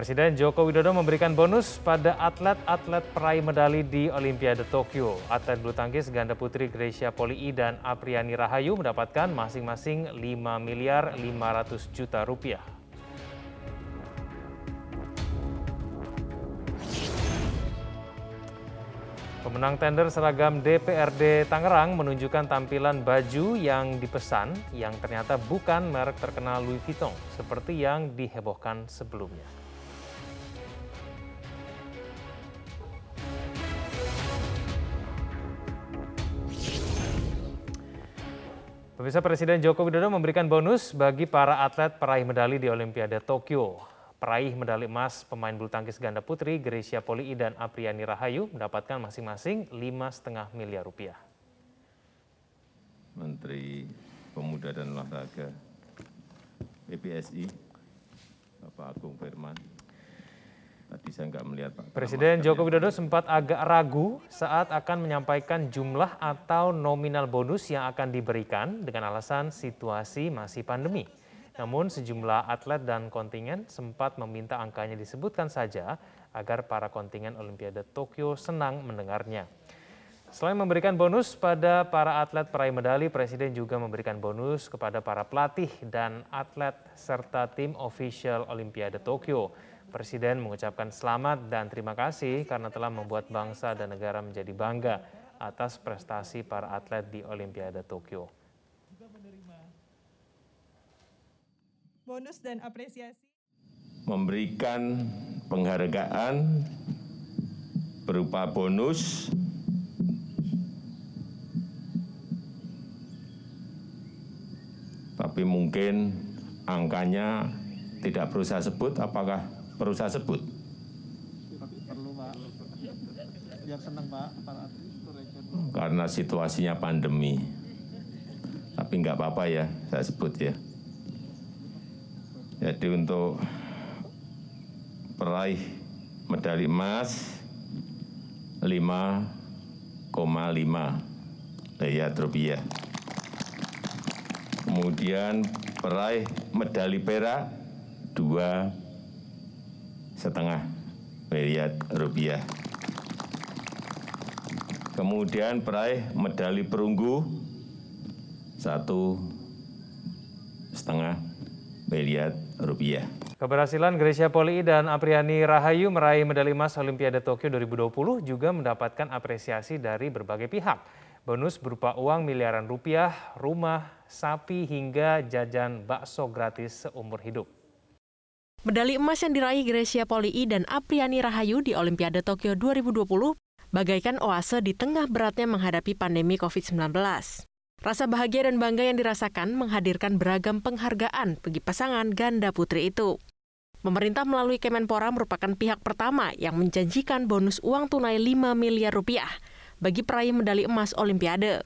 Presiden Joko Widodo memberikan bonus pada atlet-atlet peraih medali di Olimpiade Tokyo. Atlet bulu tangkis ganda putri Gracia Poli dan Apriani Rahayu mendapatkan masing-masing 5 miliar 500 juta rupiah. Pemenang tender seragam DPRD Tangerang menunjukkan tampilan baju yang dipesan yang ternyata bukan merek terkenal Louis Vuitton seperti yang dihebohkan sebelumnya. Pemirsa Presiden Joko Widodo memberikan bonus bagi para atlet peraih medali di Olimpiade Tokyo. Peraih medali emas pemain bulu tangkis ganda putri Grecia Poli dan Apriani Rahayu mendapatkan masing-masing 5,5 miliar rupiah. Menteri Pemuda dan Olahraga PPSI, Bapak Agung Firman. Saya nggak melihat Pak. Presiden Joko Widodo sempat agak ragu saat akan menyampaikan jumlah atau nominal bonus yang akan diberikan dengan alasan situasi masih pandemi. Namun sejumlah atlet dan kontingen sempat meminta angkanya disebutkan saja agar para kontingen Olimpiade Tokyo senang mendengarnya. Selain memberikan bonus pada para atlet peraih medali, Presiden juga memberikan bonus kepada para pelatih dan atlet serta tim official Olimpiade Tokyo. Presiden mengucapkan selamat dan terima kasih karena telah membuat bangsa dan negara menjadi bangga atas prestasi para atlet di Olimpiade Tokyo. Bonus dan apresiasi. Memberikan penghargaan berupa bonus tapi mungkin angkanya tidak perlu saya sebut apakah perlu saya sebut perlu pak. Biar senang pak para atlet karena situasinya pandemi. Tapi nggak apa-apa ya saya sebut ya. Jadi untuk peraih medali emas 5,5 miliar rupiah kemudian peraih medali perak dua setengah miliar rupiah. Kemudian peraih medali perunggu satu setengah miliar rupiah. Keberhasilan Grecia Poli dan Apriani Rahayu meraih medali emas Olimpiade Tokyo 2020 juga mendapatkan apresiasi dari berbagai pihak. Bonus berupa uang miliaran rupiah, rumah, sapi, hingga jajan bakso gratis seumur hidup. Medali emas yang diraih Grecia Poli dan Apriani Rahayu di Olimpiade Tokyo 2020 bagaikan oase di tengah beratnya menghadapi pandemi COVID-19. Rasa bahagia dan bangga yang dirasakan menghadirkan beragam penghargaan bagi pasangan ganda putri itu. Pemerintah melalui Kemenpora merupakan pihak pertama yang menjanjikan bonus uang tunai 5 miliar rupiah bagi peraih medali emas Olimpiade.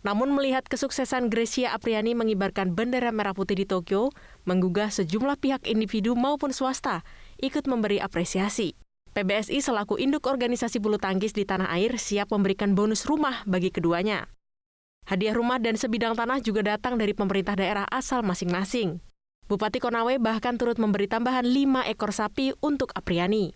Namun melihat kesuksesan Grecia Apriani mengibarkan bendera merah putih di Tokyo, menggugah sejumlah pihak individu maupun swasta ikut memberi apresiasi. PBSI selaku induk organisasi bulu tangkis di tanah air siap memberikan bonus rumah bagi keduanya. Hadiah rumah dan sebidang tanah juga datang dari pemerintah daerah asal masing-masing. Bupati Konawe bahkan turut memberi tambahan 5 ekor sapi untuk Apriani.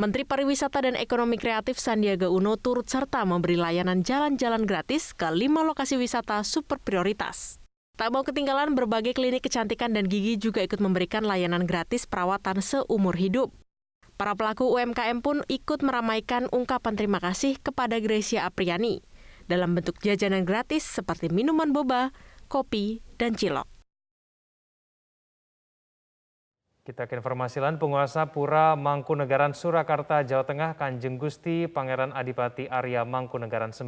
Menteri Pariwisata dan Ekonomi Kreatif Sandiaga Uno turut serta memberi layanan jalan-jalan gratis ke lima lokasi wisata super prioritas. Tak mau ketinggalan, berbagai klinik kecantikan dan gigi juga ikut memberikan layanan gratis perawatan seumur hidup. Para pelaku UMKM pun ikut meramaikan ungkapan terima kasih kepada Gracia Apriani dalam bentuk jajanan gratis seperti minuman boba, kopi, dan cilok. Kita ke informasi lain, penguasa Pura Mangkunegaran Surakarta, Jawa Tengah, Kanjeng Gusti Pangeran Adipati Arya Mangkunegaran 9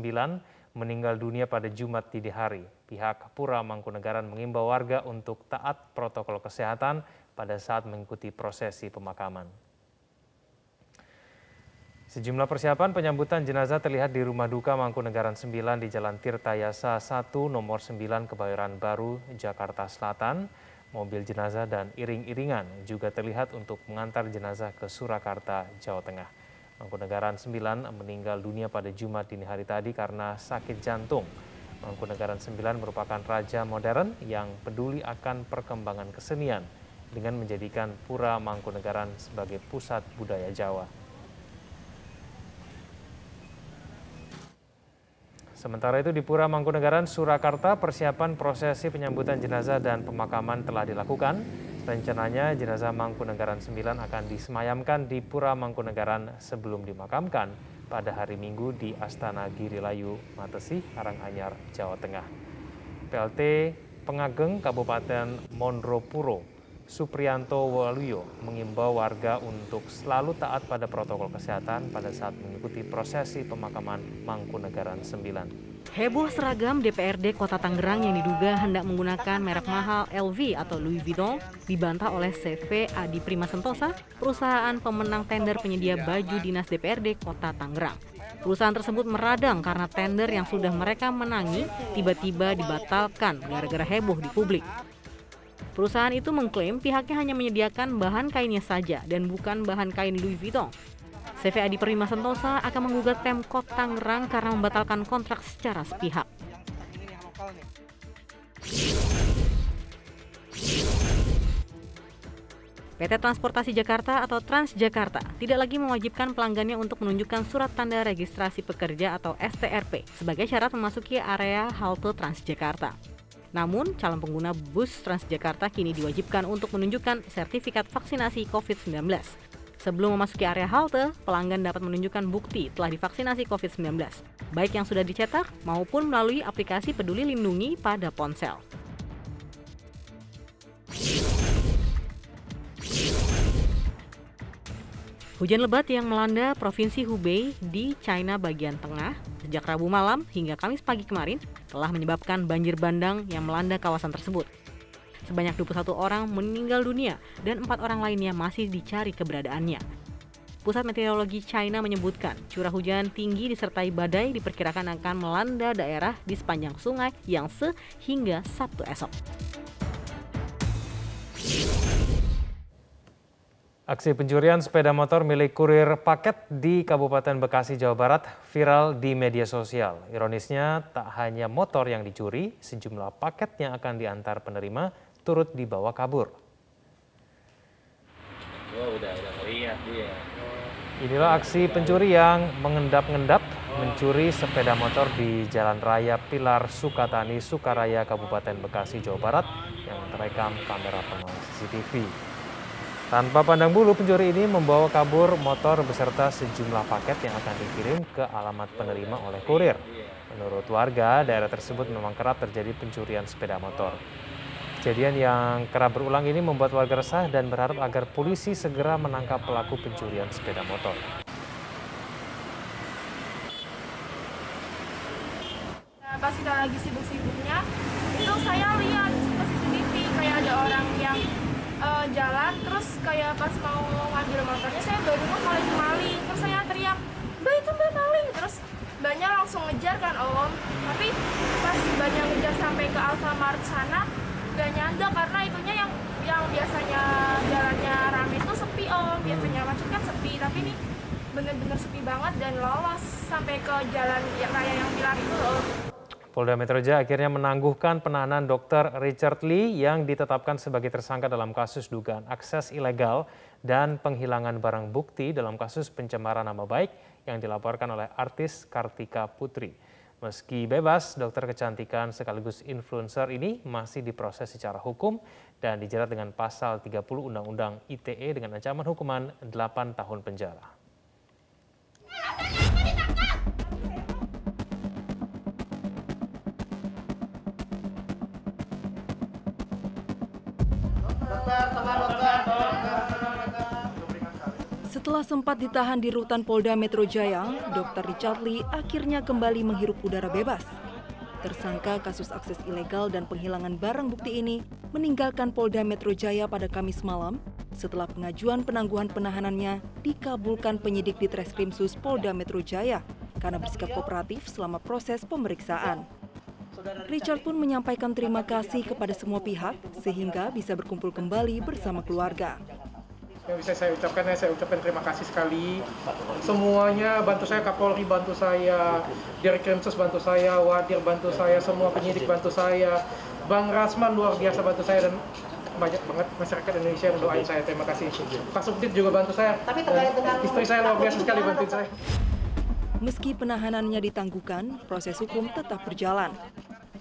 meninggal dunia pada Jumat dini hari. Pihak Pura Mangkunegaran mengimbau warga untuk taat protokol kesehatan pada saat mengikuti prosesi pemakaman. Sejumlah persiapan penyambutan jenazah terlihat di rumah duka Mangkunegaran 9 di Jalan Tirtayasa 1 nomor 9 Kebayoran Baru, Jakarta Selatan. Mobil jenazah dan iring-iringan juga terlihat untuk mengantar jenazah ke Surakarta, Jawa Tengah. Mangkunegaran 9 meninggal dunia pada Jumat dini hari tadi karena sakit jantung. Mangkunegaran 9 merupakan raja modern yang peduli akan perkembangan kesenian dengan menjadikan Pura Mangkunegaran sebagai pusat budaya Jawa. Sementara itu di Pura Mangkunegaran, Surakarta, persiapan prosesi penyambutan jenazah dan pemakaman telah dilakukan. Rencananya jenazah Mangkunegaran 9 akan disemayamkan di Pura Mangkunegaran sebelum dimakamkan pada hari Minggu di Astana Girilayu, Matesi, Karanganyar, Jawa Tengah. PLT Pengageng Kabupaten Monropuro Suprianto Waluyo mengimbau warga untuk selalu taat pada protokol kesehatan pada saat mengikuti prosesi pemakaman Mangkunegaran 9. Heboh seragam DPRD Kota Tangerang yang diduga hendak menggunakan merek mahal LV atau Louis Vuitton dibantah oleh CV Adi Prima Sentosa, perusahaan pemenang tender penyedia baju dinas DPRD Kota Tangerang. Perusahaan tersebut meradang karena tender yang sudah mereka menangi tiba-tiba dibatalkan gara-gara heboh di publik. Perusahaan itu mengklaim pihaknya hanya menyediakan bahan kainnya saja dan bukan bahan kain Louis Vuitton. CV Adi Perima Sentosa akan menggugat Pemkot Tangerang karena membatalkan kontrak secara sepihak. PT Transportasi Jakarta atau Transjakarta tidak lagi mewajibkan pelanggannya untuk menunjukkan surat tanda registrasi pekerja atau STRP sebagai syarat memasuki area halte Transjakarta. Namun, calon pengguna bus Transjakarta kini diwajibkan untuk menunjukkan sertifikat vaksinasi COVID-19. Sebelum memasuki area halte, pelanggan dapat menunjukkan bukti telah divaksinasi COVID-19, baik yang sudah dicetak maupun melalui aplikasi Peduli Lindungi pada ponsel. Hujan lebat yang melanda Provinsi Hubei di China bagian tengah sejak Rabu malam hingga Kamis pagi kemarin telah menyebabkan banjir bandang yang melanda kawasan tersebut. Sebanyak 21 orang meninggal dunia dan empat orang lainnya masih dicari keberadaannya. Pusat Meteorologi China menyebutkan curah hujan tinggi disertai badai diperkirakan akan melanda daerah di sepanjang sungai Yangtze hingga Sabtu esok. Aksi pencurian sepeda motor milik kurir paket di Kabupaten Bekasi, Jawa Barat viral di media sosial. Ironisnya, tak hanya motor yang dicuri, sejumlah paket yang akan diantar penerima turut dibawa kabur. Inilah aksi pencuri yang mengendap-endap mencuri sepeda motor di Jalan Raya Pilar Sukatani, Sukaraya, Kabupaten Bekasi, Jawa Barat yang terekam kamera pengawas CCTV. Tanpa pandang bulu, pencuri ini membawa kabur motor beserta sejumlah paket yang akan dikirim ke alamat penerima oleh kurir. Menurut warga, daerah tersebut memang kerap terjadi pencurian sepeda motor. Kejadian yang kerap berulang ini membuat warga resah dan berharap agar polisi segera menangkap pelaku pencurian sepeda motor. Pas kita lagi sibuk-sibuknya, itu saya lihat CCTV kayak ada orang yang uh, jalan terus kayak pas mau ngambil motornya saya baru mau maling maling. Terus saya teriak mbak itu mbak maling. Terus banyak langsung ngejar kan om. Tapi pas banyak ngejar sampai ke Alfamart sana gak nyanda karena itunya yang yang biasanya jalannya rame itu sepi om. Biasanya macet kan sepi tapi ini bener-bener sepi banget dan lolos sampai ke jalan raya yang pilar itu om Polda Metro Jaya akhirnya menangguhkan penahanan Dr. Richard Lee yang ditetapkan sebagai tersangka dalam kasus dugaan akses ilegal dan penghilangan barang bukti dalam kasus pencemaran nama baik yang dilaporkan oleh artis Kartika Putri. Meski bebas, dokter kecantikan sekaligus influencer ini masih diproses secara hukum dan dijerat dengan pasal 30 Undang-Undang ITE dengan ancaman hukuman 8 tahun penjara. Setelah sempat ditahan di rutan Polda Metro Jaya, Dr. Richard Lee akhirnya kembali menghirup udara bebas. Tersangka kasus akses ilegal dan penghilangan barang bukti ini meninggalkan Polda Metro Jaya pada Kamis malam setelah pengajuan penangguhan penahanannya dikabulkan penyidik di Treskrimsus Polda Metro Jaya karena bersikap kooperatif selama proses pemeriksaan. Richard pun menyampaikan terima kasih kepada semua pihak sehingga bisa berkumpul kembali bersama keluarga yang bisa saya ucapkan ya saya ucapkan terima kasih sekali semuanya bantu saya Kapolri bantu saya Direktur bantu saya Wadir bantu saya semua penyidik bantu saya Bang Rasman luar biasa bantu saya dan banyak banget masyarakat Indonesia yang doain saya. Terima kasih. Pak Subdit juga bantu saya. Tapi terkait dengan istri saya luar biasa sekali bantuin saya. Meski penahanannya ditangguhkan, proses hukum tetap berjalan.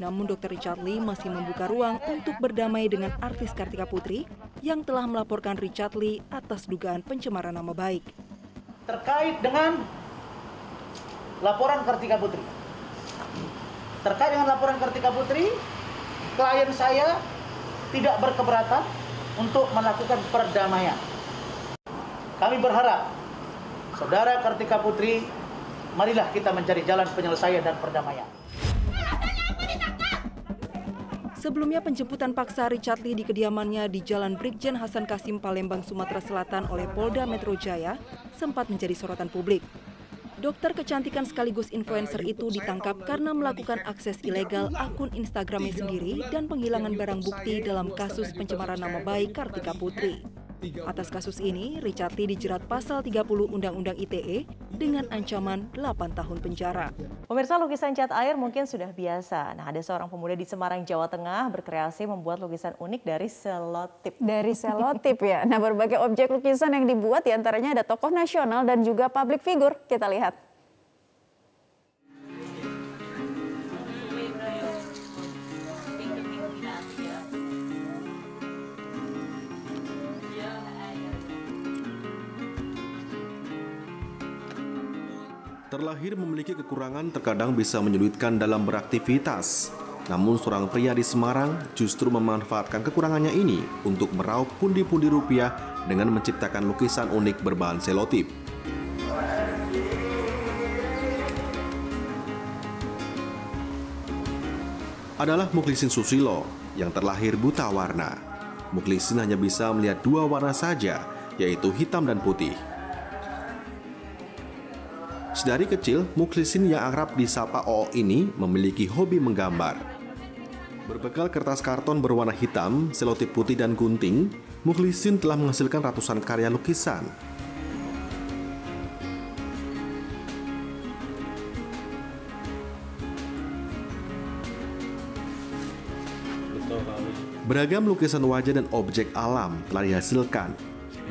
Namun Dr. Richard Lee masih membuka ruang untuk berdamai dengan artis Kartika Putri yang telah melaporkan Richard Lee atas dugaan pencemaran nama baik. terkait dengan laporan Kartika Putri. Terkait dengan laporan Kartika Putri, klien saya tidak berkeberatan untuk melakukan perdamaian. Kami berharap saudara Kartika Putri, marilah kita mencari jalan penyelesaian dan perdamaian. Sebelumnya penjemputan paksa Richard Lee di kediamannya di Jalan Brigjen Hasan Kasim Palembang, Sumatera Selatan oleh Polda Metro Jaya sempat menjadi sorotan publik. Dokter kecantikan sekaligus influencer itu ditangkap karena melakukan akses ilegal akun Instagramnya sendiri dan penghilangan barang bukti dalam kasus pencemaran nama baik Kartika Putri. Atas kasus ini, Richard Lee dijerat pasal 30 Undang-Undang ITE dengan ancaman 8 tahun penjara. Pemirsa lukisan cat air mungkin sudah biasa. Nah, ada seorang pemuda di Semarang, Jawa Tengah berkreasi membuat lukisan unik dari selotip. Dari selotip ya. Nah, berbagai objek lukisan yang dibuat di antaranya ada tokoh nasional dan juga public figure. Kita lihat. Terlahir memiliki kekurangan terkadang bisa menyulitkan dalam beraktivitas. Namun seorang pria di Semarang justru memanfaatkan kekurangannya ini untuk meraup pundi-pundi rupiah dengan menciptakan lukisan unik berbahan selotip. Adalah Muklisin Susilo yang terlahir buta warna. Muklisin hanya bisa melihat dua warna saja, yaitu hitam dan putih. Sedari kecil, Muklisin yang akrab disapa Oo ini memiliki hobi menggambar. Berbekal kertas karton berwarna hitam, selotip putih dan gunting, Muklisin telah menghasilkan ratusan karya lukisan. Beragam lukisan wajah dan objek alam telah dihasilkan,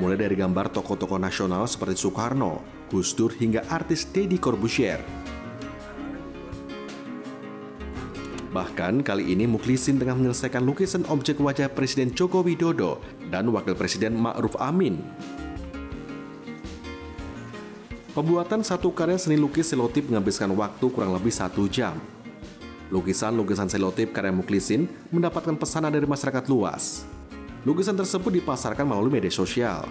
mulai dari gambar tokoh-tokoh nasional seperti Soekarno, Gus Dur hingga artis Deddy Corbuzier. Bahkan kali ini Muklisin tengah menyelesaikan lukisan objek wajah Presiden Joko Widodo dan Wakil Presiden Ma'ruf Amin. Pembuatan satu karya seni lukis selotip menghabiskan waktu kurang lebih satu jam. Lukisan-lukisan selotip karya Muklisin mendapatkan pesanan dari masyarakat luas. Lukisan tersebut dipasarkan melalui media sosial.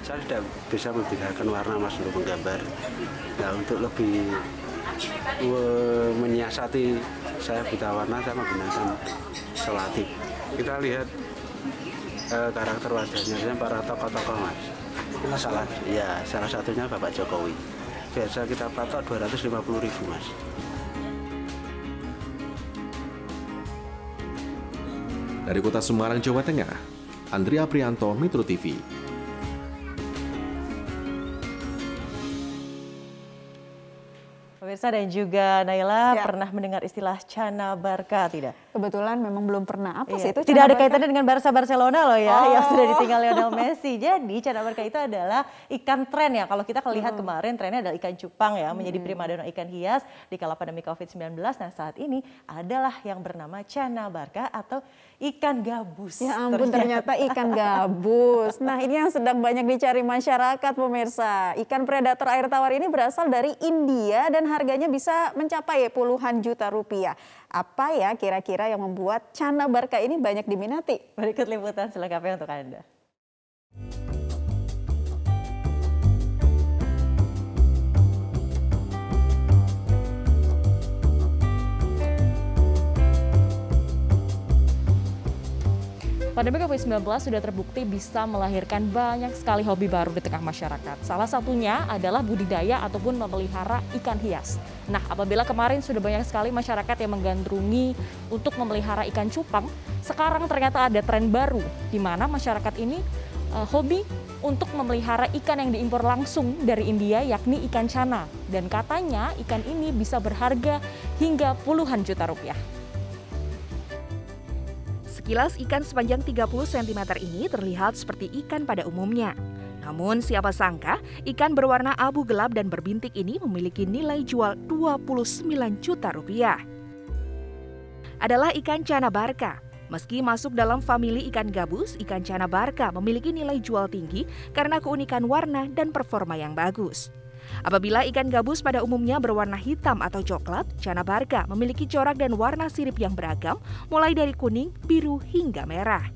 Saya sudah bisa membedakan warna mas untuk menggambar. Nah untuk lebih menyiasati saya buta warna saya menggunakan selotip. Kita lihat eh, karakter wajahnya para tokoh-tokoh mas. Salah, ya salah satunya Bapak Jokowi. Biasa kita patok 250 ribu mas. Dari kota Semarang, Jawa Tengah, Andrea Prianto, Metro TV. Pemirsa dan juga Naila ya. pernah mendengar istilah Cana Barca tidak? Kebetulan memang belum pernah. Apa iya. sih itu? Tidak ada kaitannya dengan Barca Barcelona loh ya, oh. yang sudah ditinggal Lionel Messi. Jadi Cana Barca itu adalah ikan tren ya. Kalau kita lihat hmm. kemarin trennya adalah ikan cupang ya, menjadi hmm. primadona ikan hias di kala pandemi COVID-19. Nah saat ini adalah yang bernama Cana Barca atau ikan gabus. Ya ampun ternyata. ternyata ikan gabus. Nah ini yang sedang banyak dicari masyarakat pemirsa. Ikan predator air tawar ini berasal dari India dan harganya bisa mencapai puluhan juta rupiah. Apa ya kira-kira yang membuat Cana Barca ini banyak diminati? Berikut liputan selengkapnya untuk Anda. Pandemi COVID-19 sudah terbukti bisa melahirkan banyak sekali hobi baru di tengah masyarakat. Salah satunya adalah budidaya ataupun memelihara ikan hias. Nah, apabila kemarin sudah banyak sekali masyarakat yang menggandrungi untuk memelihara ikan cupang, sekarang ternyata ada tren baru di mana masyarakat ini uh, hobi untuk memelihara ikan yang diimpor langsung dari India yakni ikan cana. Dan katanya ikan ini bisa berharga hingga puluhan juta rupiah. Sekilas ikan sepanjang 30 cm ini terlihat seperti ikan pada umumnya. Namun siapa sangka ikan berwarna abu gelap dan berbintik ini memiliki nilai jual 29 juta rupiah. Adalah ikan cana barca. Meski masuk dalam famili ikan gabus, ikan cana barca memiliki nilai jual tinggi karena keunikan warna dan performa yang bagus. Apabila ikan gabus pada umumnya berwarna hitam atau coklat, cana barca memiliki corak dan warna sirip yang beragam, mulai dari kuning, biru, hingga merah.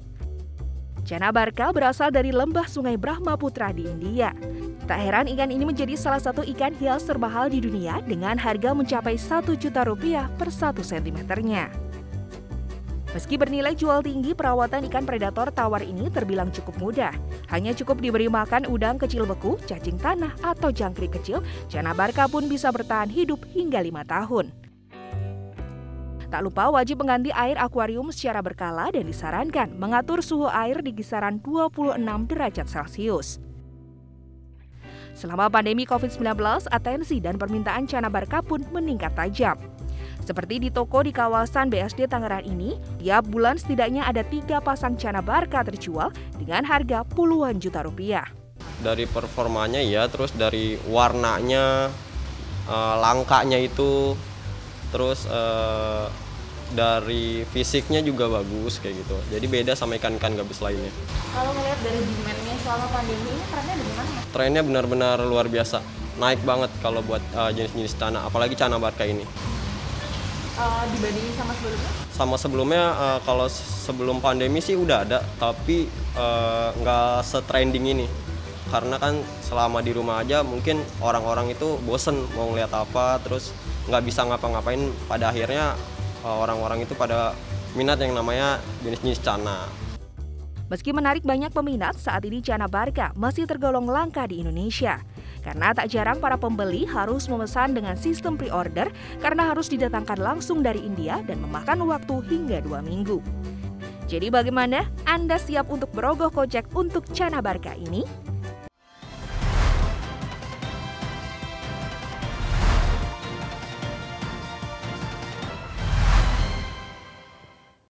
Cana barca berasal dari lembah sungai Brahmaputra di India. Tak heran ikan ini menjadi salah satu ikan hias terbahal di dunia dengan harga mencapai 1 juta rupiah per 1 sentimeternya. Meski bernilai jual tinggi, perawatan ikan predator tawar ini terbilang cukup mudah. Hanya cukup diberi makan udang kecil beku, cacing tanah, atau jangkrik kecil, Cana barca pun bisa bertahan hidup hingga lima tahun. Tak lupa wajib mengganti air akuarium secara berkala dan disarankan mengatur suhu air di kisaran 26 derajat Celcius. Selama pandemi COVID-19, atensi dan permintaan cana barca pun meningkat tajam. Seperti di toko di kawasan BSD Tangerang ini, tiap bulan setidaknya ada tiga pasang cana barca terjual dengan harga puluhan juta rupiah. Dari performanya ya, terus dari warnanya, uh, langkanya itu, terus uh, dari fisiknya juga bagus kayak gitu. Jadi beda sama ikan-ikan gabus lainnya. Kalau melihat dari demandnya selama pandemi ini trennya bagaimana? Trennya benar-benar luar biasa, naik banget kalau buat uh, jenis-jenis cana, apalagi cana barca ini uh, dibandingin sama sebelumnya? Sama sebelumnya uh, kalau sebelum pandemi sih udah ada, tapi uh, nggak setrending ini. Karena kan selama di rumah aja mungkin orang-orang itu bosen mau ngeliat apa, terus nggak bisa ngapa-ngapain. Pada akhirnya orang-orang uh, itu pada minat yang namanya jenis-jenis cana. Meski menarik banyak peminat, saat ini cana barca masih tergolong langka di Indonesia. Karena tak jarang para pembeli harus memesan dengan sistem pre-order karena harus didatangkan langsung dari India dan memakan waktu hingga dua minggu. Jadi bagaimana? Anda siap untuk berogoh kocek untuk Cana Barca ini?